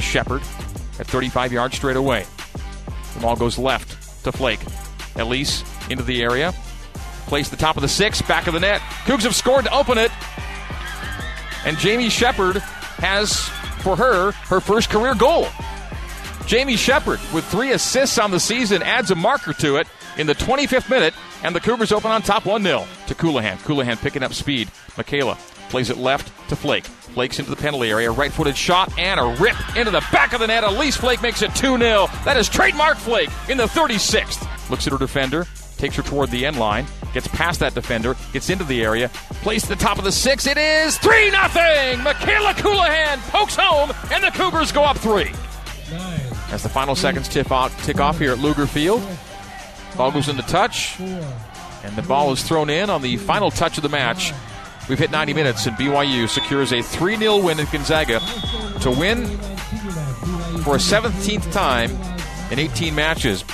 Shepard at 35 yards straight away. The ball goes left to Flake. Elise into the area. Place the top of the six, back of the net. Cougs have scored to open it. And Jamie Shepard has, for her, her first career goal. Jamie Shepard, with three assists on the season, adds a marker to it in the 25th minute, and the Cougars open on top 1 0 to Colohan. Colohan picking up speed. Mikayla plays it left to Flake. Flake's into the penalty area, right footed shot, and a rip into the back of the net. Elise Flake makes it 2 0. That is trademark Flake in the 36th. Looks at her defender, takes her toward the end line, gets past that defender, gets into the area, plays to the top of the six. It is 3 0. Mikayla Colohan pokes home, and the Cougars go up 3. As the final seconds tip out, tick off here at Luger Field, ball goes into touch, and the ball is thrown in on the final touch of the match. We've hit 90 minutes, and BYU secures a 3 0 win at Gonzaga to win for a 17th time in 18 matches.